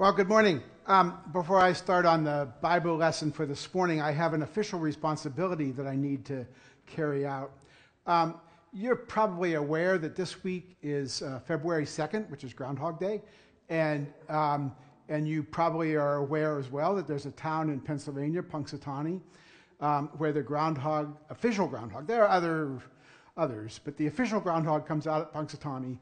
Well, good morning. Um, before I start on the Bible lesson for this morning, I have an official responsibility that I need to carry out. Um, you're probably aware that this week is uh, February 2nd, which is Groundhog Day, and um, and you probably are aware as well that there's a town in Pennsylvania, Punxsutawney, um, where the groundhog, official groundhog, there are other others, but the official groundhog comes out at Punxsutawney,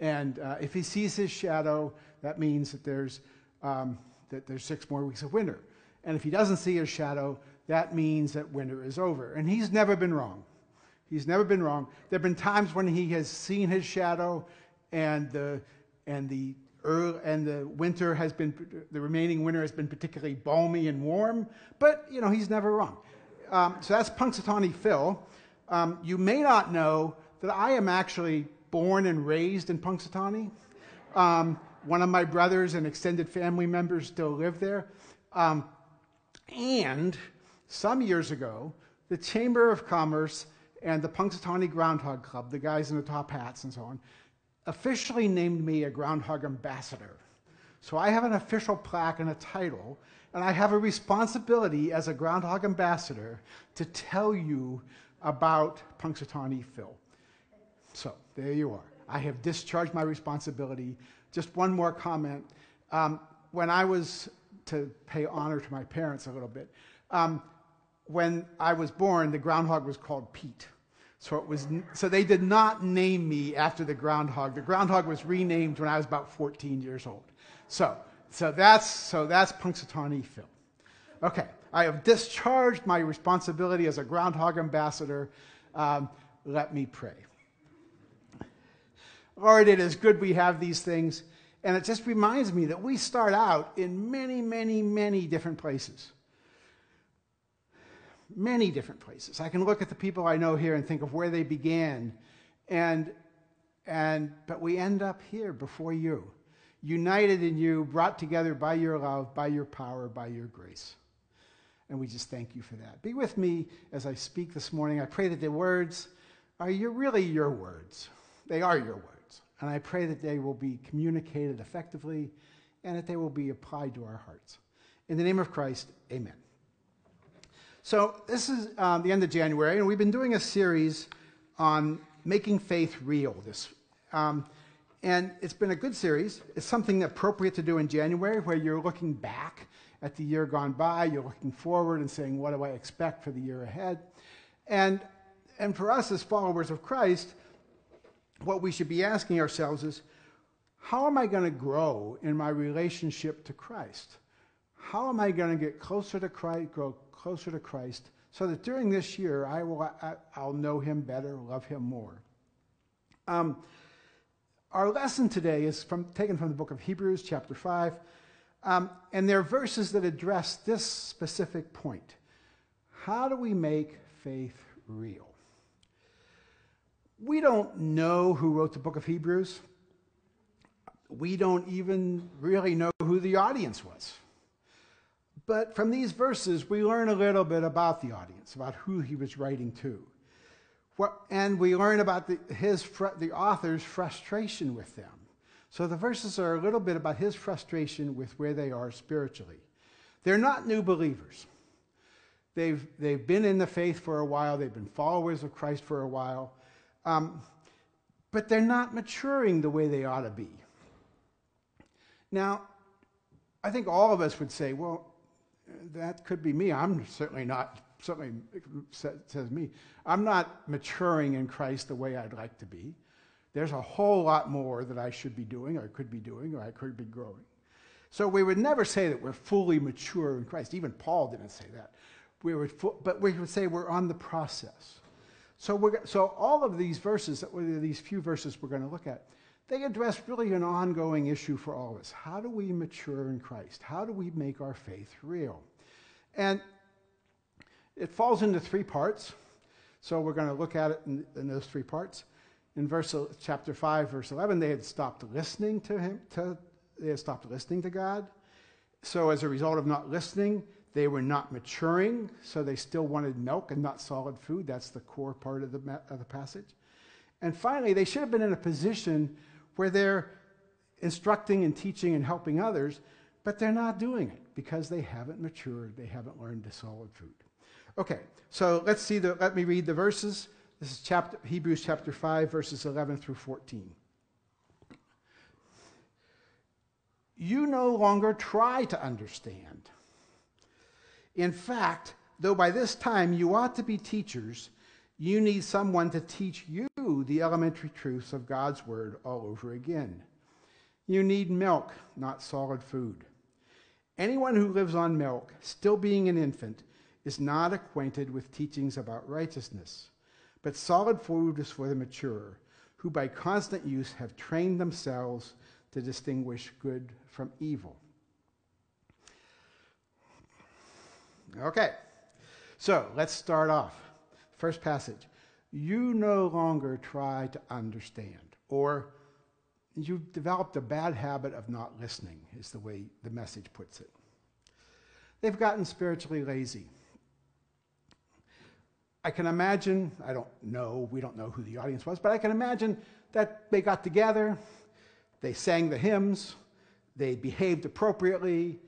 and uh, if he sees his shadow, that means that there's um, that there's six more weeks of winter. And if he doesn't see his shadow, that means that winter is over. And he's never been wrong. He's never been wrong. There have been times when he has seen his shadow and the, and the, early, and the winter has been, the remaining winter has been particularly balmy and warm, but, you know, he's never wrong. Um, so that's Punxsutawney Phil. Um, you may not know that I am actually born and raised in Punxsutawney. Um, one of my brothers and extended family members still live there. Um, and some years ago, the Chamber of Commerce and the Punxsutawney Groundhog Club, the guys in the top hats and so on, officially named me a groundhog ambassador. So I have an official plaque and a title, and I have a responsibility as a groundhog ambassador to tell you about Punxsutawney Phil. So there you are. I have discharged my responsibility just one more comment. Um, when I was to pay honor to my parents a little bit, um, when I was born, the groundhog was called Pete. So, it was, so they did not name me after the groundhog. The groundhog was renamed when I was about 14 years old. So, so that's, so that's Punxsutawney Phil. Okay, I have discharged my responsibility as a groundhog ambassador. Um, let me pray. Lord, it is good we have these things. And it just reminds me that we start out in many, many, many different places. Many different places. I can look at the people I know here and think of where they began. And, and, but we end up here before you, united in you, brought together by your love, by your power, by your grace. And we just thank you for that. Be with me as I speak this morning. I pray that the words are your, really your words. They are your words. And I pray that they will be communicated effectively and that they will be applied to our hearts. In the name of Christ, amen. So, this is um, the end of January, and we've been doing a series on making faith real. This, um, and it's been a good series. It's something appropriate to do in January, where you're looking back at the year gone by, you're looking forward and saying, What do I expect for the year ahead? And, and for us as followers of Christ, what we should be asking ourselves is how am I going to grow in my relationship to Christ? How am I going to get closer to Christ, grow closer to Christ, so that during this year I will, I, will know Him better, love Him more? Um, our lesson today is from, taken from the book of Hebrews, chapter 5, um, and there are verses that address this specific point. How do we make faith real? We don't know who wrote the book of Hebrews. We don't even really know who the audience was. But from these verses, we learn a little bit about the audience, about who he was writing to. What, and we learn about the, his, the author's frustration with them. So the verses are a little bit about his frustration with where they are spiritually. They're not new believers. They've, they've been in the faith for a while, they've been followers of Christ for a while, um, but they're not maturing the way they ought to be. Now, I think all of us would say, well, that could be me. I'm certainly not, certainly says me, I'm not maturing in Christ the way I'd like to be. There's a whole lot more that I should be doing, or could be doing, or I could be growing. So we would never say that we're fully mature in Christ. Even Paul didn't say that. We would, but we would say we're on the process. So, we're, so all of these verses, these few verses we're going to look at, they address really an ongoing issue for all of us. How do we mature in Christ? How do we make our faith real? And it falls into three parts. So we're going to look at it in, in those three parts. In verse chapter 5, verse 11, they had stopped listening to him. To, they had stopped listening to God. So as a result of not listening, they were not maturing, so they still wanted milk and not solid food. That's the core part of the, of the passage. And finally, they should have been in a position where they're instructing and teaching and helping others, but they're not doing it because they haven't matured, they haven't learned the solid food. Okay, so let's see the let me read the verses. This is chapter Hebrews chapter 5 verses 11 through 14. You no longer try to understand. In fact, though by this time you ought to be teachers, you need someone to teach you the elementary truths of God's word all over again. You need milk, not solid food. Anyone who lives on milk, still being an infant, is not acquainted with teachings about righteousness. But solid food is for the mature, who by constant use have trained themselves to distinguish good from evil. Okay, so let's start off. First passage. You no longer try to understand, or you've developed a bad habit of not listening, is the way the message puts it. They've gotten spiritually lazy. I can imagine, I don't know, we don't know who the audience was, but I can imagine that they got together, they sang the hymns, they behaved appropriately,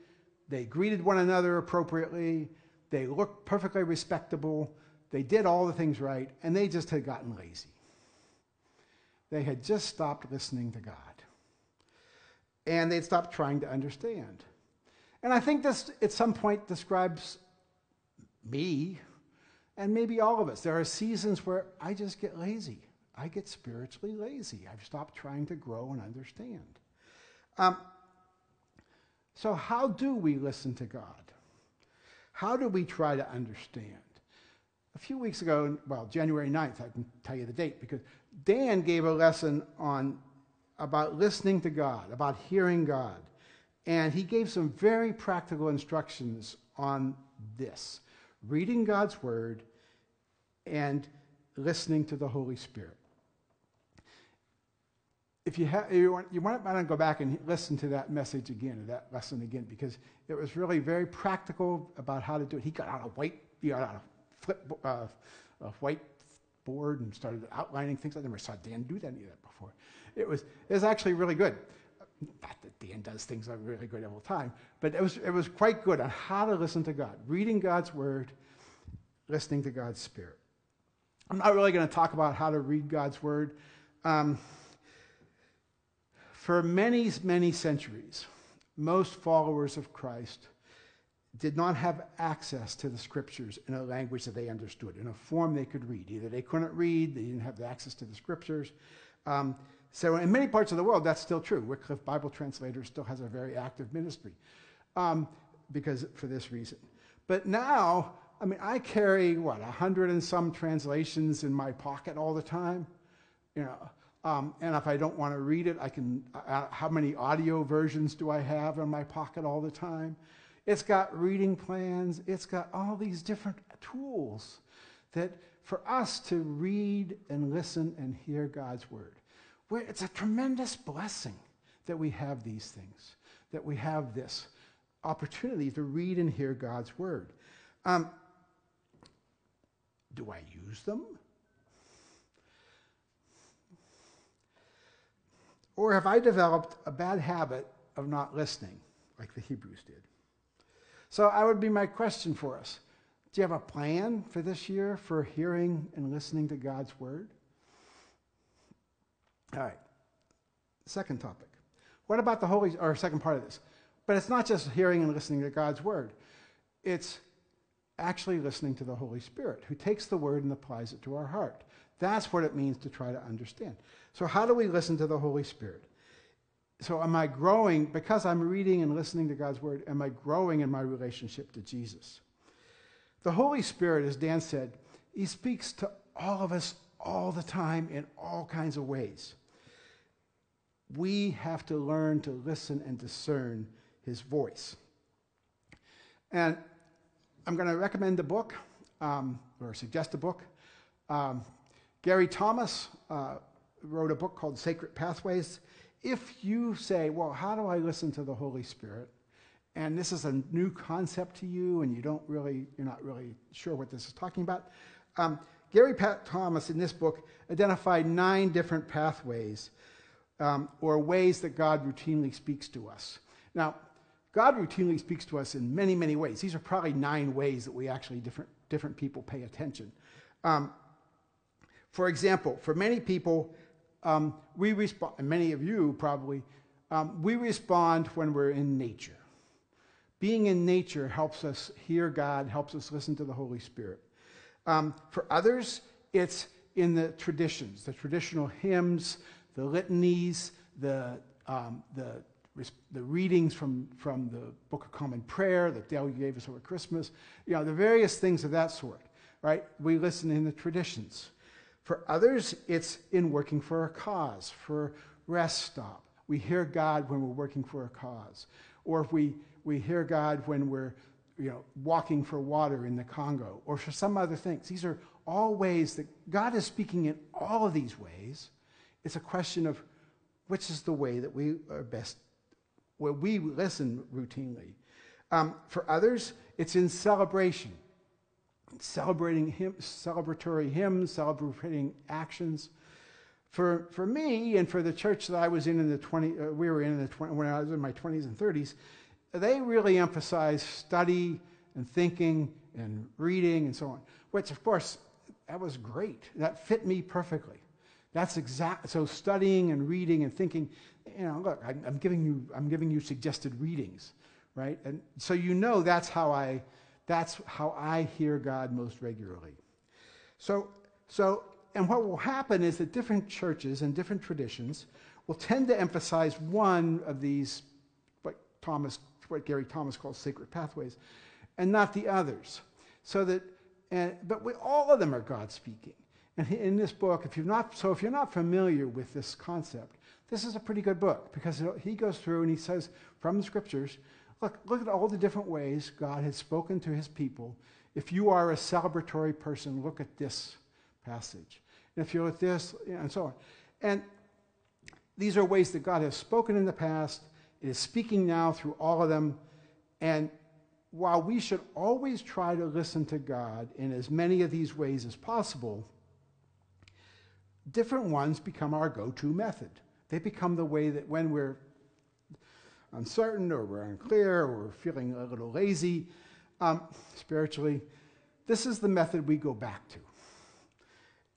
they greeted one another appropriately, they looked perfectly respectable, they did all the things right, and they just had gotten lazy. They had just stopped listening to God. And they'd stopped trying to understand. And I think this, at some point, describes me and maybe all of us. There are seasons where I just get lazy. I get spiritually lazy. I've stopped trying to grow and understand. Um, so, how do we listen to God? How do we try to understand? A few weeks ago, well, January 9th, I can tell you the date because Dan gave a lesson on about listening to God, about hearing God. And he gave some very practical instructions on this reading God's word and listening to the Holy Spirit. If you, have, you, want, you want to go back and listen to that message again, or that lesson again, because it was really very practical about how to do it. He got out a white, he got out a flip, uh, a white board and started outlining things. I never saw Dan do any of that before. It was, it was actually really good. Not that Dan does things are really good all the time, but it was, it was quite good on how to listen to God, reading God's word, listening to God's spirit. I'm not really going to talk about how to read God's word. Um, for many, many centuries, most followers of Christ did not have access to the scriptures in a language that they understood, in a form they could read. Either they couldn't read, they didn't have the access to the scriptures. Um, so, in many parts of the world, that's still true. Wycliffe Bible Translator still has a very active ministry um, because for this reason. But now, I mean, I carry, what, a hundred and some translations in my pocket all the time. You know, um, and if I don't want to read it, I can, uh, how many audio versions do I have in my pocket all the time? It's got reading plans. It's got all these different tools that for us to read and listen and hear God's word. It's a tremendous blessing that we have these things, that we have this opportunity to read and hear God's word. Um, do I use them? Or have I developed a bad habit of not listening, like the Hebrews did? So, I would be my question for us. Do you have a plan for this year for hearing and listening to God's word? All right. Second topic. What about the Holy, or second part of this? But it's not just hearing and listening to God's word. It's actually listening to the Holy Spirit, who takes the word and applies it to our heart. That's what it means to try to understand. So, how do we listen to the Holy Spirit? So, am I growing, because I'm reading and listening to God's word, am I growing in my relationship to Jesus? The Holy Spirit, as Dan said, he speaks to all of us all the time in all kinds of ways. We have to learn to listen and discern his voice. And I'm going to recommend a book, um, or suggest a book. Um, Gary Thomas uh, wrote a book called Sacred Pathways. If you say, well, how do I listen to the Holy Spirit? And this is a new concept to you, and you don't really, you're not really sure what this is talking about. Um, Gary Pat Thomas in this book identified nine different pathways um, or ways that God routinely speaks to us. Now, God routinely speaks to us in many, many ways. These are probably nine ways that we actually, different, different people pay attention. Um, for example, for many people, um, we respond, many of you probably, um, we respond when we're in nature. Being in nature helps us hear God, helps us listen to the Holy Spirit. Um, for others, it's in the traditions, the traditional hymns, the litanies, the, um, the, the readings from, from the Book of Common Prayer that Dale gave us over Christmas, you know, the various things of that sort, right? We listen in the traditions. For others, it's in working for a cause, for rest stop. We hear God when we're working for a cause. Or if we, we hear God when we're you know, walking for water in the Congo, or for some other things. These are all ways that God is speaking in all of these ways. It's a question of which is the way that we are best, where we listen routinely. Um, for others, it's in celebration celebrating hymn, celebratory hymns, celebrating actions. For, for me and for the church that I was in in the 20, uh, we were in, in the 20, when I was in my 20s and 30s, they really emphasized study and thinking and reading and so on, which of course, that was great. That fit me perfectly. That's exact. So studying and reading and thinking, you know, look, I'm, I'm, giving you, I'm giving you suggested readings, right? And so you know that's how I that's how I hear God most regularly. So, so, and what will happen is that different churches and different traditions will tend to emphasize one of these, what Thomas, what Gary Thomas calls sacred pathways, and not the others. So that, and, but we, all of them are God speaking. And in this book, if you're not, so if you're not familiar with this concept, this is a pretty good book because he goes through and he says from the scriptures, Look, look at all the different ways God has spoken to his people. If you are a celebratory person, look at this passage. And if you're at this, and so on. And these are ways that God has spoken in the past, is speaking now through all of them. And while we should always try to listen to God in as many of these ways as possible, different ones become our go to method. They become the way that when we're uncertain or we're unclear or we're feeling a little lazy um, spiritually, this is the method we go back to.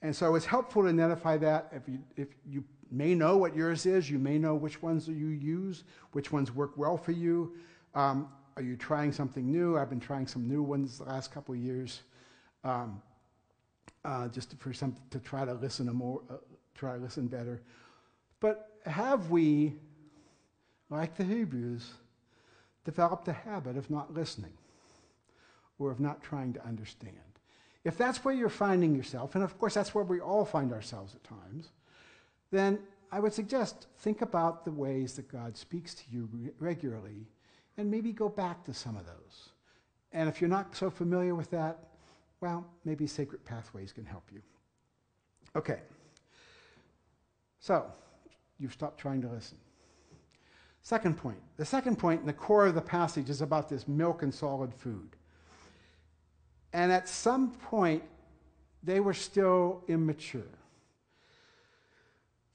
And so it's helpful to identify that. If you, if you may know what yours is, you may know which ones you use, which ones work well for you. Um, are you trying something new? I've been trying some new ones the last couple of years, um, uh, just for some to try to listen more, uh, try to listen better. But have we like the Hebrews, developed a habit of not listening or of not trying to understand. If that's where you're finding yourself, and of course that's where we all find ourselves at times, then I would suggest think about the ways that God speaks to you regularly and maybe go back to some of those. And if you're not so familiar with that, well, maybe Sacred Pathways can help you. Okay. So, you've stopped trying to listen. Second point. The second point in the core of the passage is about this milk and solid food. And at some point, they were still immature.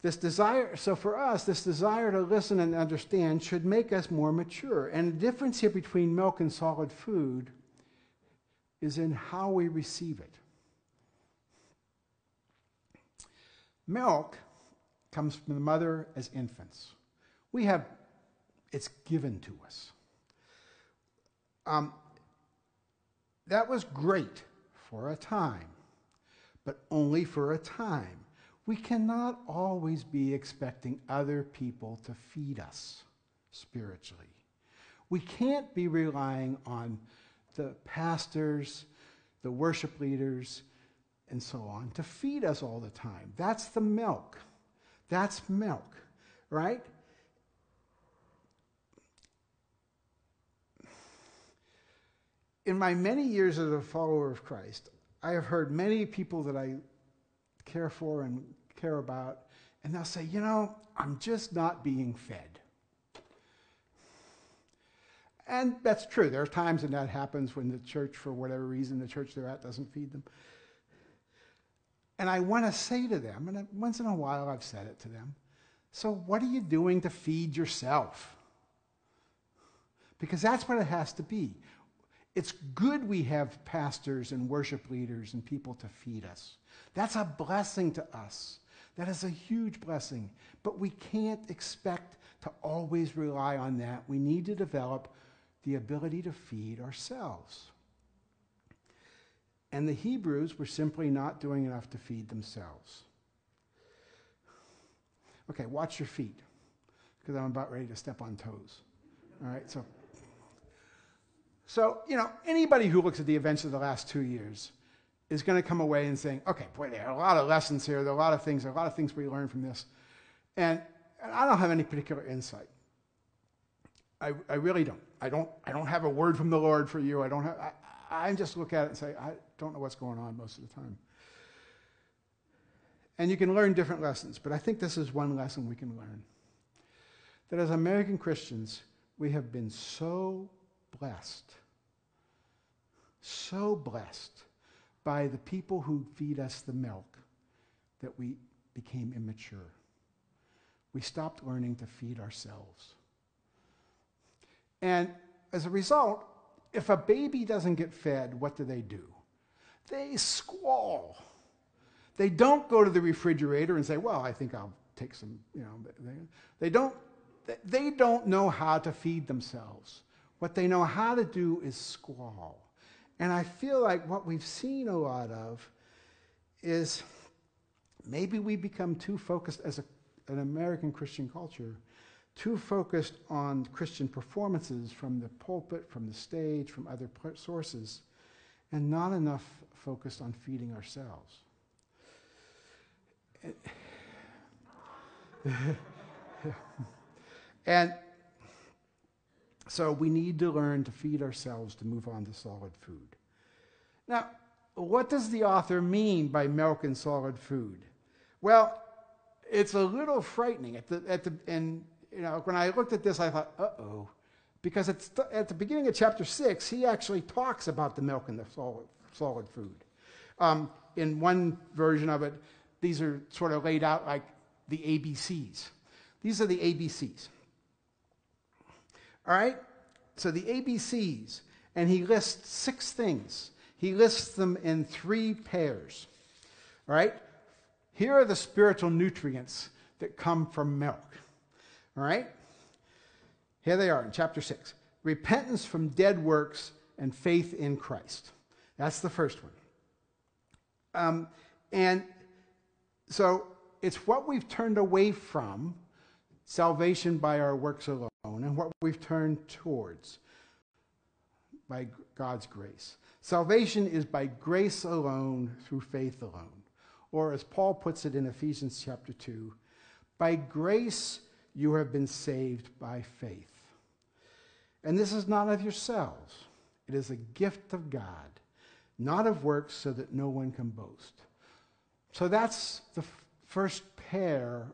This desire, so for us, this desire to listen and understand should make us more mature. And the difference here between milk and solid food is in how we receive it. Milk comes from the mother as infants. We have it's given to us. Um, that was great for a time, but only for a time. We cannot always be expecting other people to feed us spiritually. We can't be relying on the pastors, the worship leaders, and so on to feed us all the time. That's the milk. That's milk, right? in my many years as a follower of Christ, I have heard many people that I care for and care about, and they'll say, you know, I'm just not being fed. And that's true. There are times when that happens when the church, for whatever reason, the church they're at doesn't feed them. And I want to say to them, and once in a while I've said it to them, so what are you doing to feed yourself? because that's what it has to be. It's good we have pastors and worship leaders and people to feed us. That's a blessing to us. That is a huge blessing. But we can't expect to always rely on that. We need to develop the ability to feed ourselves. And the Hebrews were simply not doing enough to feed themselves. Okay, watch your feet, because I'm about ready to step on toes. All right, so. So, you know, anybody who looks at the events of the last two years is going to come away and saying, okay, boy, there are a lot of lessons here. There are a lot of things, there are a lot of things we learned from this. And, and I don't have any particular insight. I, I really don't. I don't. I don't have a word from the Lord for you. I don't have. I, I just look at it and say, I don't know what's going on most of the time. And you can learn different lessons, but I think this is one lesson we can learn. That as American Christians, we have been so blessed, so blessed by the people who feed us the milk that we became immature. We stopped learning to feed ourselves. And as a result, if a baby doesn't get fed, what do they do? They squall. They don't go to the refrigerator and say, well, I think I'll take some, you know, they, don't, they don't know how to feed themselves. What they know how to do is squall. And I feel like what we've seen a lot of is maybe we become too focused as a, an American Christian culture too focused on Christian performances from the pulpit, from the stage, from other sources, and not enough focused on feeding ourselves. and so we need to learn to feed ourselves to move on to solid food. Now, what does the author mean by milk and solid food? Well, it's a little frightening. At the, at the, and you know, when I looked at this, I thought, uh oh. Because th- at the beginning of chapter 6, he actually talks about the milk and the solid, solid food. Um, in one version of it, these are sort of laid out like the ABCs. These are the ABCs. All right? So the ABCs, and he lists six things. He lists them in three pairs. All right? Here are the spiritual nutrients that come from milk. All right? Here they are in chapter 6 repentance from dead works and faith in Christ. That's the first one. Um, and so it's what we've turned away from, salvation by our works alone, and what we've turned towards by God's grace. Salvation is by grace alone, through faith alone. Or as Paul puts it in Ephesians chapter 2, by grace you have been saved by faith. And this is not of yourselves, it is a gift of God, not of works, so that no one can boast. So that's the f- first pair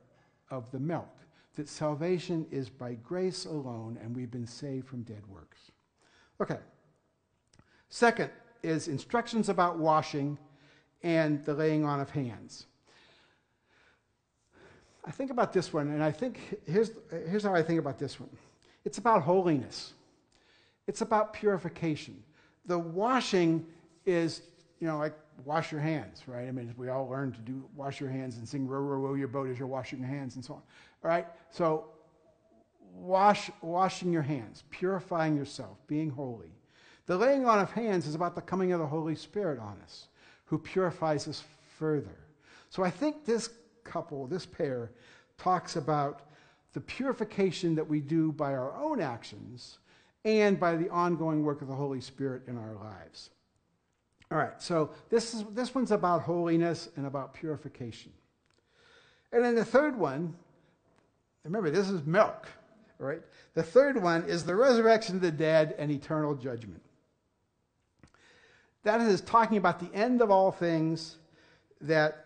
of the milk that salvation is by grace alone, and we've been saved from dead works. Okay. Second is instructions about washing and the laying on of hands. I think about this one, and I think here's, here's how I think about this one it's about holiness, it's about purification. The washing is, you know, like wash your hands, right? I mean, we all learn to do wash your hands and sing row, row, row your boat as you're washing your hands and so on. All right? So, wash, washing your hands, purifying yourself, being holy. The laying on of hands is about the coming of the Holy Spirit on us, who purifies us further. So I think this couple, this pair, talks about the purification that we do by our own actions and by the ongoing work of the Holy Spirit in our lives. All right, so this, is, this one's about holiness and about purification. And then the third one, remember, this is milk, right? The third one is the resurrection of the dead and eternal judgment. That is talking about the end of all things, that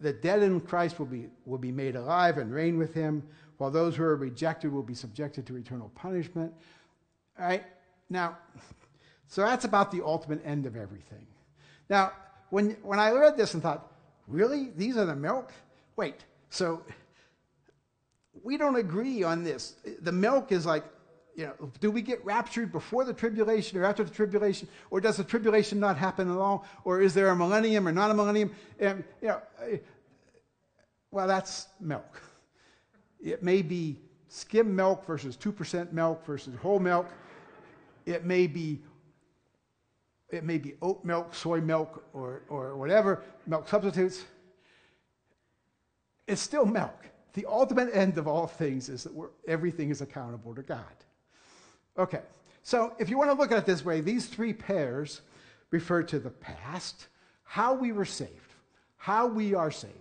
the dead in Christ will be, will be made alive and reign with him, while those who are rejected will be subjected to eternal punishment. All right? Now, so that's about the ultimate end of everything. Now, when, when I read this and thought, really? These are the milk? Wait, so we don't agree on this. The milk is like you know, do we get raptured before the tribulation or after the tribulation? Or does the tribulation not happen at all? Or is there a millennium or not a millennium? And, you know, well, that's milk. It may be skim milk versus 2% milk versus whole milk. It may be it may be oat milk, soy milk, or, or whatever, milk substitutes. It's still milk. The ultimate end of all things is that everything is accountable to God. Okay, so if you want to look at it this way, these three pairs refer to the past, how we were saved, how we are saved.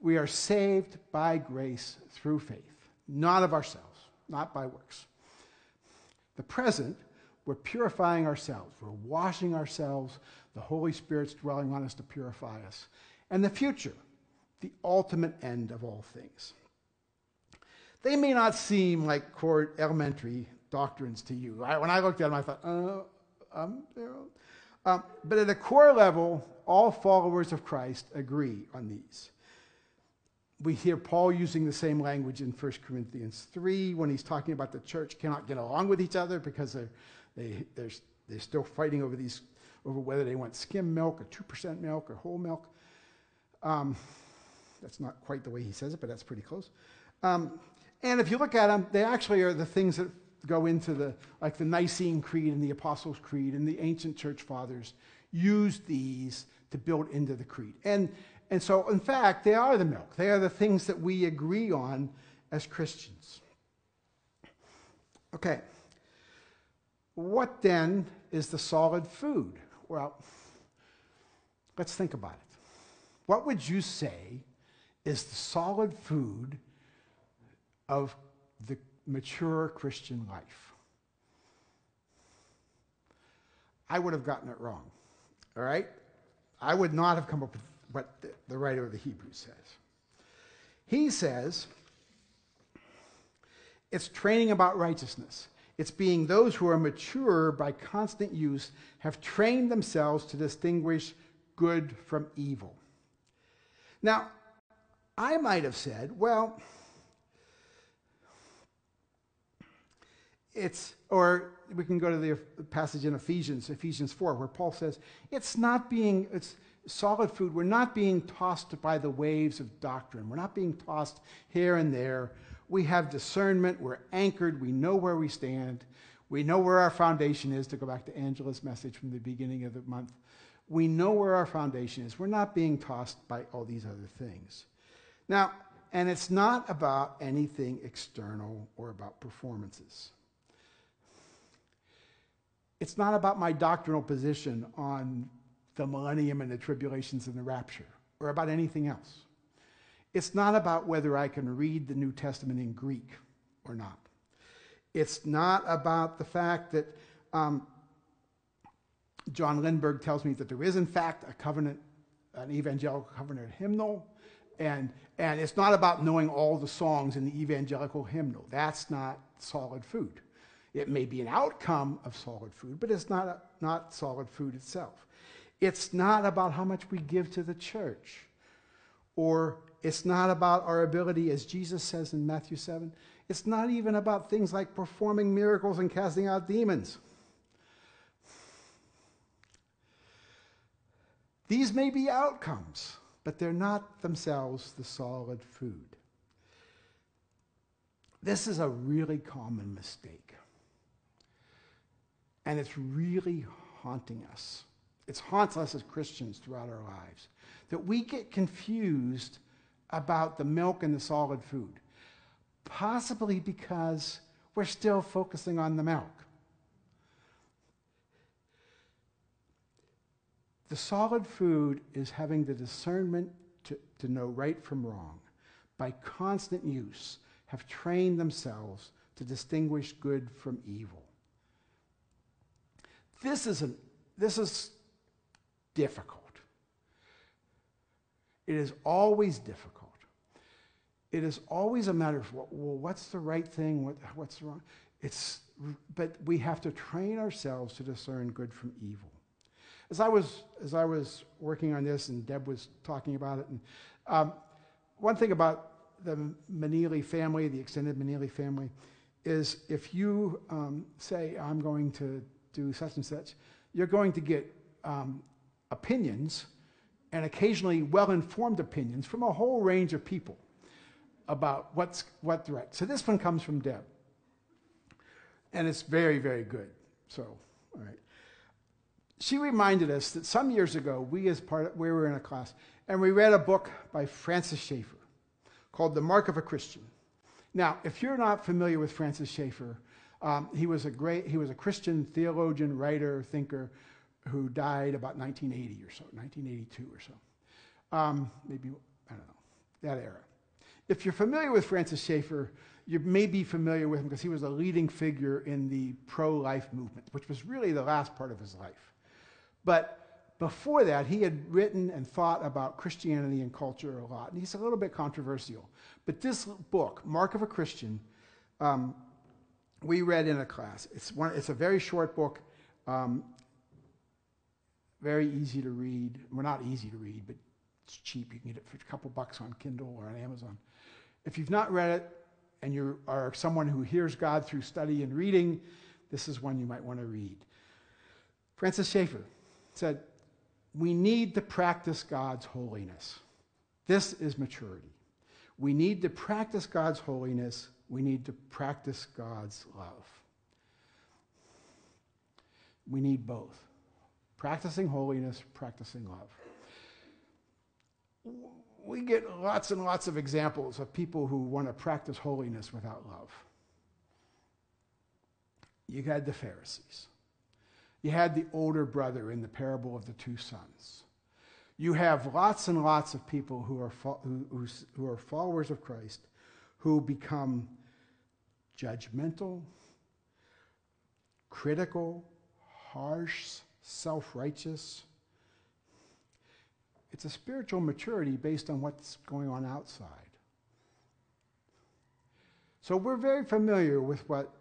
We are saved by grace through faith, not of ourselves, not by works. The present, we're purifying ourselves, we're washing ourselves, the Holy Spirit's dwelling on us to purify us. And the future, the ultimate end of all things. They may not seem like core elementary doctrines to you. When I looked at them, I thought, um, you know. Um, but at a core level, all followers of Christ agree on these. We hear Paul using the same language in 1 Corinthians 3 when he's talking about the church cannot get along with each other because they're, they, they're, they're still fighting over, these, over whether they want skim milk or 2% milk or whole milk. Um, that's not quite the way he says it, but that's pretty close. Um, and if you look at them, they actually are the things that go into the, like the Nicene Creed and the Apostles' Creed and the ancient church fathers used these to build into the creed. And, and so, in fact, they are the milk. They are the things that we agree on as Christians. Okay. What then is the solid food? Well, let's think about it. What would you say is the solid food of the mature Christian life. I would have gotten it wrong. All right? I would not have come up with what the, writer of the Hebrews says. He says it's training about righteousness. It's being those who are mature by constant use, have trained themselves to distinguish good from evil. Now, I might have said, well, it's, or we can go to the passage in Ephesians, Ephesians 4, where Paul says, it's not being, it's solid food. We're not being tossed by the waves of doctrine. We're not being tossed here and there. We have discernment. We're anchored. We know where we stand. We know where our foundation is, to go back to Angela's message from the beginning of the month. We know where our foundation is. We're not being tossed by all these other things. Now, and it's not about anything external or about performances it's not about my doctrinal position on the millennium and the tribulations and the rapture or about anything else. It's not about whether I can read the New Testament in Greek or not. It's not about the fact that um, John Lindberg tells me that there is, in fact, a covenant, an evangelical covenant hymnal. And, and it's not about knowing all the songs in the evangelical hymnal. That's not solid food. It may be an outcome of solid food, but it's not, a, not solid food itself. It's not about how much we give to the church, or it's not about our ability, as Jesus says in Matthew 7, it's not even about things like performing miracles and casting out demons. These may be outcomes, but they're not themselves the solid food. This is a really common mistake. And it's really haunting us. It haunts us as Christians throughout our lives. That we get confused about the milk and the solid food, possibly because we're still focusing on the milk. The solid food is having the discernment to, to know right from wrong. By constant use, have trained themselves to distinguish good from evil. This is, an, this is difficult. It is always difficult. It is always a matter of, well, what's the right thing? What, what's wrong? It's, but we have to train ourselves to discern good from evil. As I was, as I was working on this, and Deb was talking about it, and um, one thing about the Manili family, the extended Manili family, is if you um, say, I'm going to do such and such, you're going to get um, opinions and occasionally well informed opinions from a whole range of people about what's what right. So this one comes from Deb. And it's very, very good. So, all right. She reminded us that some years ago, we as part of, we were in a class, and we read a book by Francis Schaeffer called The Mark of a Christian. Now, if you're not familiar with Francis Schaeffer, um, he was a great, he was a Christian theologian, writer, thinker who died about 1980 or so, 1982 or so. Um, maybe, I don't know, that era. If you're familiar with Francis Schaeffer, you may be familiar with him because he was a leading figure in the pro life movement, which was really the last part of his life. But before that, he had written and thought about Christianity and culture a lot. And he's a little bit controversial. But this book, Mark of a Christian, um, we read in a class. It's, one, it's a very short book, um, very easy to read. Well, not easy to read, but it's cheap. You can get it for a couple bucks on Kindle or on Amazon. If you've not read it and you are someone who hears God through study and reading, this is one you might want to read. Francis Schaeffer said, We need to practice God's holiness. This is maturity. We need to practice God's holiness. We need to practice God's love. We need both practicing holiness, practicing love we get lots and lots of examples of people who want to practice holiness without love. You had the Pharisees. You had the older brother in the parable of the two sons. You have lots and lots of people who are, who, who are followers of Christ who become judgmental, critical, harsh, self righteous, it's a spiritual maturity based on what's going on outside. So we're very familiar with what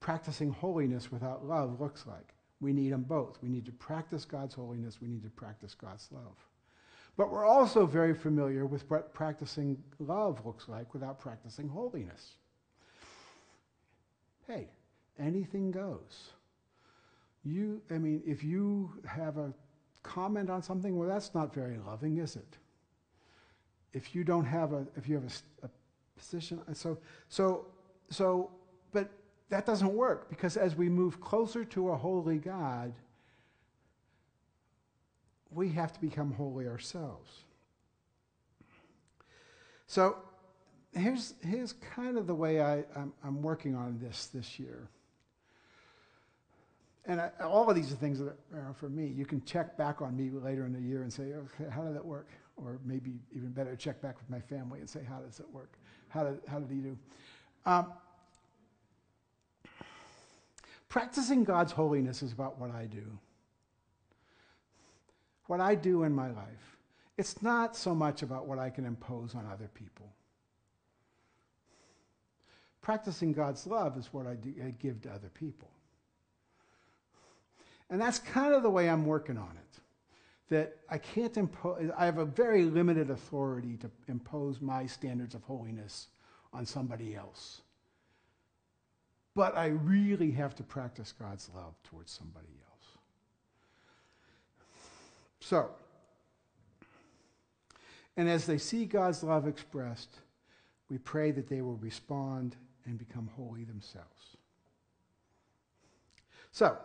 practicing holiness without love looks like. We need them both. We need to practice God's holiness, we need to practice God's love. But we're also very familiar with what practicing love looks like without practicing holiness. Hey, anything goes. You, I mean, if you have a comment on something, well, that's not very loving, is it? If you don't have a, if you have a, a position, uh, so, so, so, but that doesn't work because as we move closer to a holy God, we have to become holy ourselves. So here's, here's kind of the way I, I'm, I'm working on this this year. And I, all of these are things that are for me. You can check back on me later in the year and say, okay, how did that work? Or maybe even better, check back with my family and say, how does it work? How did, how did he do? Um, practicing God's holiness is about what I do. What I do in my life. It's not so much about what I can impose on other people. Practicing God's love is what I, do, I give to other people. And that's kind of the way I'm working on it. That I can't impose, I have a very limited authority to impose my standards of holiness on somebody else. But I really have to practice God's love towards somebody else. So, and as they see God's love expressed, we pray that they will respond and become holy themselves. So,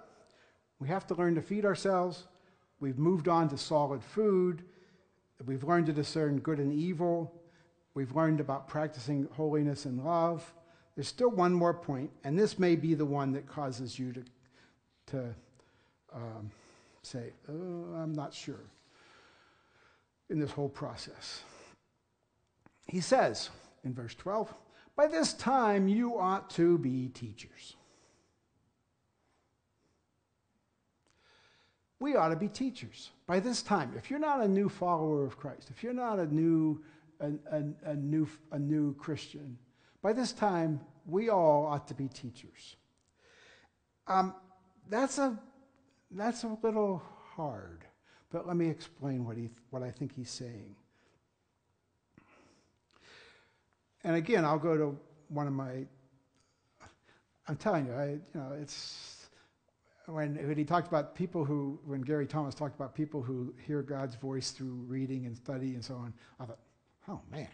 we have to learn to feed ourselves. We've moved on to solid food. We've learned to discern good and evil. We've learned about practicing holiness and love. There's still one more point, and this may be the one that causes you to, to um, say, oh, I'm not sure in this whole process. He says in verse 12, By this time you ought to be teachers. we ought to be teachers. By this time, if you're not a new follower of Christ, if you're not a new, a, a, a, new, a new Christian, by this time, we all ought to be teachers. Um, that's, a, that's a little hard, but let me explain what, he, what I think he's saying. And again, I'll go to one of my. I'm telling you, I, you know, it's when, when he talked about people who, when Gary Thomas talked about people who hear God's voice through reading and study and so on, I thought, oh man,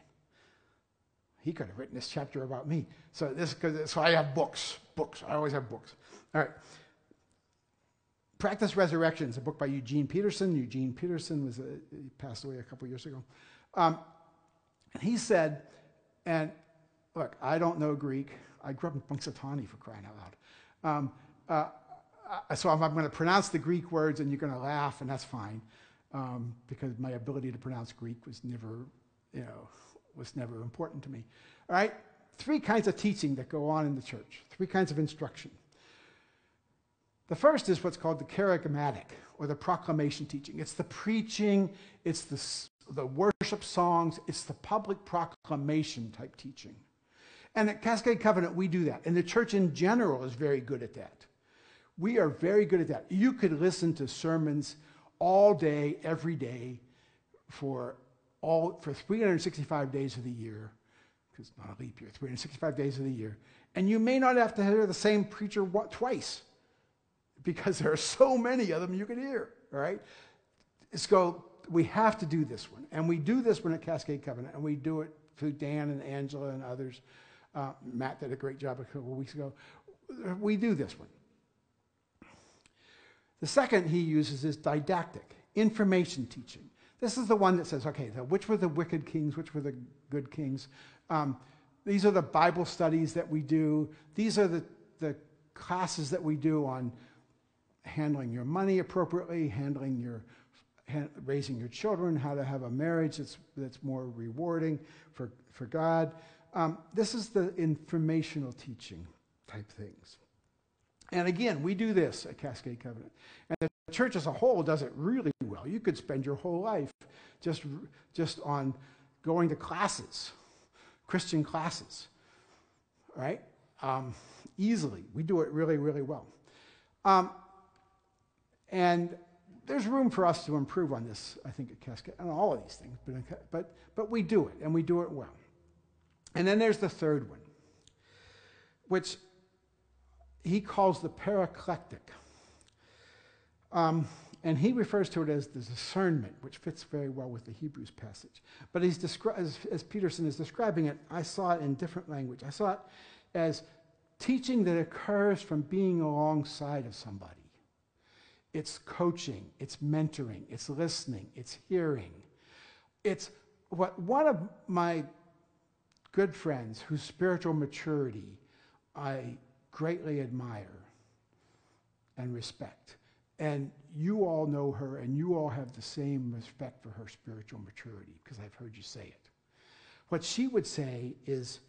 he could have written this chapter about me. So this, so I have books, books. I always have books. All right. Practice Resurrection is a book by Eugene Peterson. Eugene Peterson was a, he passed away a couple years ago. Um, and he said, and look, I don't know Greek. I grew up in Punxsutawney for crying out loud. Um, uh, so I'm, I'm going to pronounce the Greek words, and you're going to laugh, and that's fine, um, because my ability to pronounce Greek was never, you know, was never important to me. All right, three kinds of teaching that go on in the church. Three kinds of instruction. The first is what's called the charismatic, or the proclamation teaching. It's the preaching, it's the, the worship songs, it's the public proclamation type teaching. And at Cascade Covenant, we do that. And the church in general is very good at that. We are very good at that. You could listen to sermons all day, every day, for all for 365 days of the year, because it's not a leap year, 365 days of the year, and you may not have to hear the same preacher twice, because there are so many of them you can hear. Right, so we have to do this one, and we do this one at Cascade Covenant, and we do it through Dan and Angela and others. Uh, Matt did a great job a couple weeks ago. We do this one. The second he uses is didactic, information teaching. This is the one that says, okay, which were the wicked kings, which were the good kings? Um, these are the Bible studies that we do. These are the, the classes that we do on handling your money appropriately, handling your raising your children, how to have a marriage that's, that's more rewarding for, for God. Um, this is the informational teaching type things. And again, we do this at Cascade Covenant. And the church as a whole does it really well. You could spend your whole life just, just on going to classes, Christian classes, right? Um, easily. We do it really, really well. Um, and there's room for us to improve on this, I think, at Cascade, on all of these things, but, but, but we do it, and we do it well. And then there's the third one, which he calls the paraclectic. Um, and he refers to it as the discernment, which fits very well with the Hebrews passage. But he's descri- as, as Peterson is describing it, I saw it in different language. I saw it as teaching that occurs from being alongside of somebody. It's coaching, it's mentoring, it's listening, it's hearing. It's what one of my good friends whose spiritual maturity I greatly admire and respect. And you all know her, and you all have the same respect for her spiritual maturity because I've heard you say it. What she would say is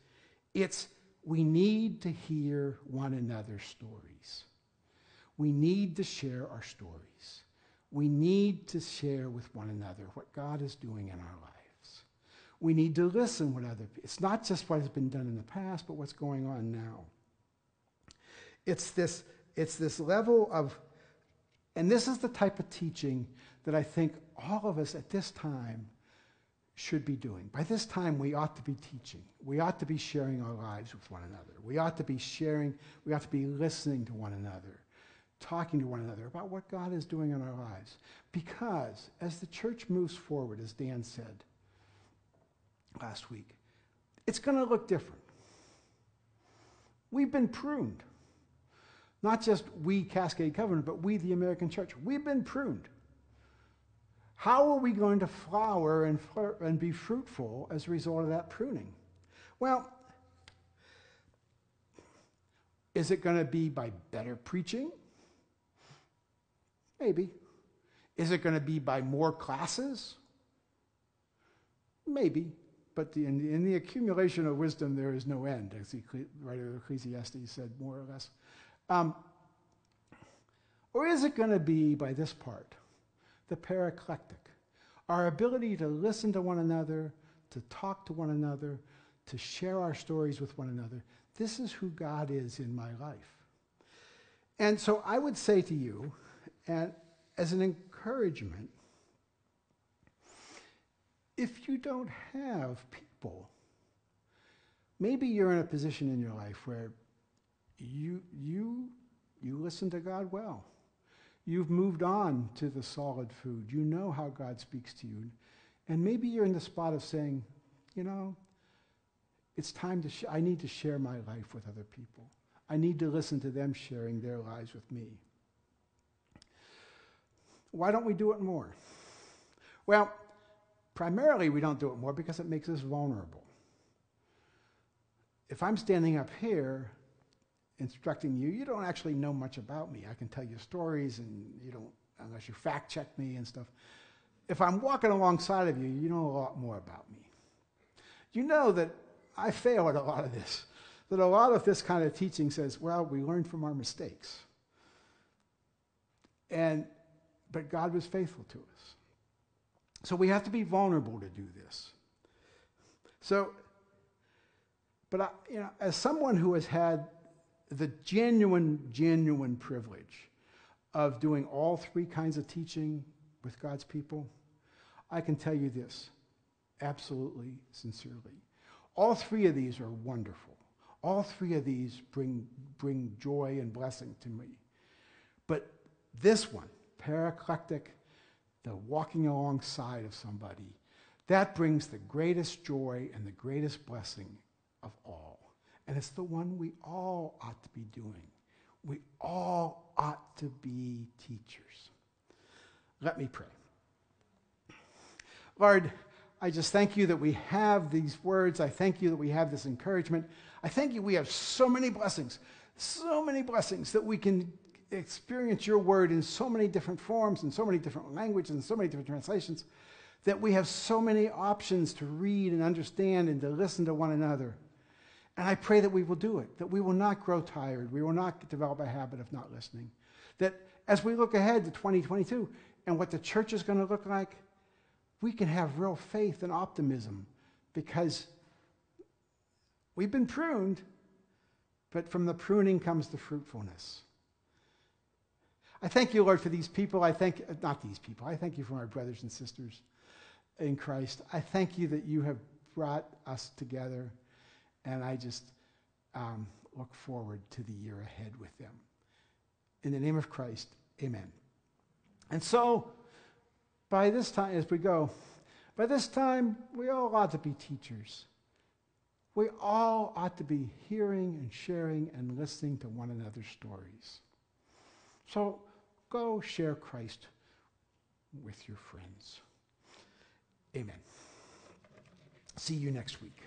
it's we need to hear one another's stories. We need to share our stories. We need to share with one another what God is doing in our lives. We need to listen what other it's not just what has been done in the past, but what's going on now. It's this, it's this level of, and this is the type of teaching that I think all of us at this time should be doing. By this time, we ought to be teaching. We ought to be sharing our lives with one another. We ought to be sharing, we ought to be listening to one another, talking to one another about what God is doing in our lives. Because as the church moves forward, as Dan said last week, it's going to look different. We've been pruned. Not just we, Cascade Covenant, but we, the American church. We've been pruned. How are we going to flower and, and be fruitful as a result of that pruning? Well, is it going to be by better preaching? Maybe. Is it going to be by more classes? Maybe. But the, in, the, in, the, accumulation of wisdom, there is no end, as the writer of Ecclesiastes said, more or less. Um, or is it going to be, by this part, the paraclectic? Our ability to listen to one another, to talk to one another, to share our stories with one another. This is who God is in my life. And so I would say to you, and as an encouragement, if you don't have people maybe you're in a position in your life where you, you, you listen to God well. You've moved on to the solid food. You know how God speaks to you. And maybe you're in the spot of saying, you know, it's time to, I need to share my life with other people. I need to listen to them sharing their lives with me. Why don't we do it more? Well, primarily we don't do it more because it makes us vulnerable. If I'm standing up here instructing you, you don't actually know much about me. I can tell you stories and you don't, unless you fact check me and stuff. If I'm walking alongside of you, you know a lot more about me. You know that I fail at a lot of this, that a lot of this kind of teaching says, well, we learn from our mistakes. And, but God was faithful to us. So we have to be vulnerable to do this. So, but I, you know, as someone who has had the genuine, genuine privilege of doing all three kinds of teaching with God's people, I can tell you this absolutely, sincerely. All three of these are wonderful. All three of these bring, bring joy and blessing to me. But this one, paraclectic, the walking alongside of somebody, that brings the greatest joy and the greatest blessing of all. And it's the one we all ought to be doing. We all ought to be teachers. Let me pray. Lord, I just thank you that we have these words. I thank you that we have this encouragement. I thank you we have so many blessings, so many blessings that we can experience your word in so many different forms and so many different languages and so many different translations that we have so many options to read and understand and to listen to one another. And I pray that we will do it, that we will not grow tired, we will not develop a habit of not listening. That as we look ahead to 2022 and what the church is going to look like, we can have real faith and optimism because we've been pruned, but from the pruning comes the fruitfulness. I thank you, Lord, for these people. I thank, not these people, I thank you for my brothers and sisters in Christ. I thank you that you have brought us together and I just um, look forward to the year ahead with them. In the name of Christ, amen. And so, by this time, as we go, by this time, we all ought to be teachers. We all ought to be hearing and sharing and listening to one another's stories. So go share Christ with your friends. Amen. See you next week.